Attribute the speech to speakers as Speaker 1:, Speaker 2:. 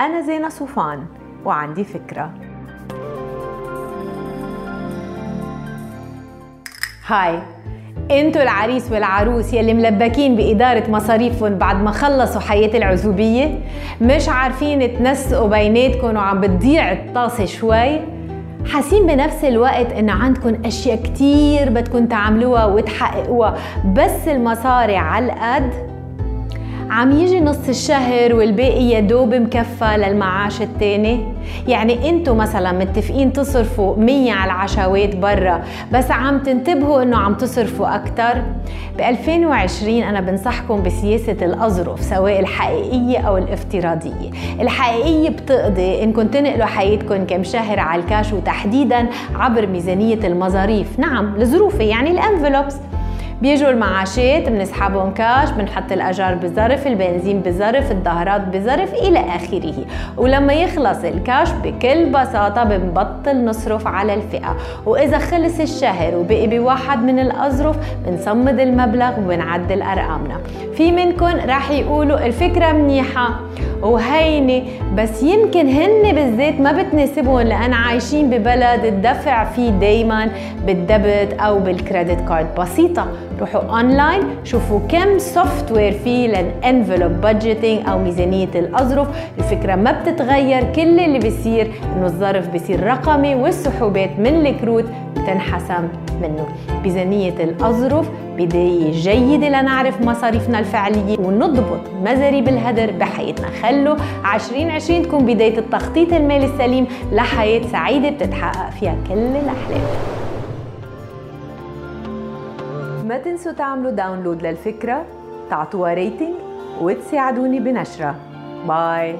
Speaker 1: أنا زينة صوفان وعندي فكرة. هاي أنتوا العريس والعروس يلي ملبكين بإدارة مصاريفهم بعد ما خلصوا حياة العزوبية مش عارفين تنسقوا بيناتكم وعم بتضيع الطاسة شوي. حاسين بنفس الوقت إن عندكم أشياء كتير بدكم تعملوها وتحققوها بس المصاري على القد. عم يجي نص الشهر والباقي يا دوب مكفى للمعاش التاني. يعني انتو مثلا متفقين تصرفوا 100 على العشوات برا بس عم تنتبهوا إنه عم تصرفوا أكتر؟ ب 2020 أنا بنصحكم بسياسة الأظرف سواء الحقيقية أو الافتراضية. الحقيقية بتقضي إنكم تنقلوا حياتكم كم شهر على الكاش وتحديدا عبر ميزانية المصاريف. نعم الظروفة يعني ال envelopes. بيجوا المعاشات بنسحبهم كاش بنحط الأجار بظرف البنزين بظرف الدهرات بظرف إلى آخره. ولما يخلص الكاش بكل بساطة بنبطل نصرف على الفئة. وإذا خلص الشهر وبقي بواحد من الأظرف بنصمد المبلغ وبنعدل أرقامنا. في منكم راح يقولوا الفكرة منيحة وهينة بس يمكن هن بالذات ما بتناسبهم لأن عايشين ببلد الدفع فيه دايما بال debit أو بال credit card. بسيطة. روحوا اونلاين شوفوا كم software في لل envelope budgeting أو ميزانية الأظرف. الفكرة ما بتتغير كل اللي بيصير إنه الظرف بيصير رقمي والسحوبات من الكروت بتنحسم منه. ميزانية الأظرف بداية جيدة لنعرف مصاريفنا الفعلية ونضبط مزاريب الهدر بحياتنا. خلوا 2020 تكون بداية التخطيط المالي السليم لحياة سعيدة بتتحقق فيها كل الأحلام ما تنسوا تعملوا download للفكرة تعطوها rating وتساعدوني بنشرها bye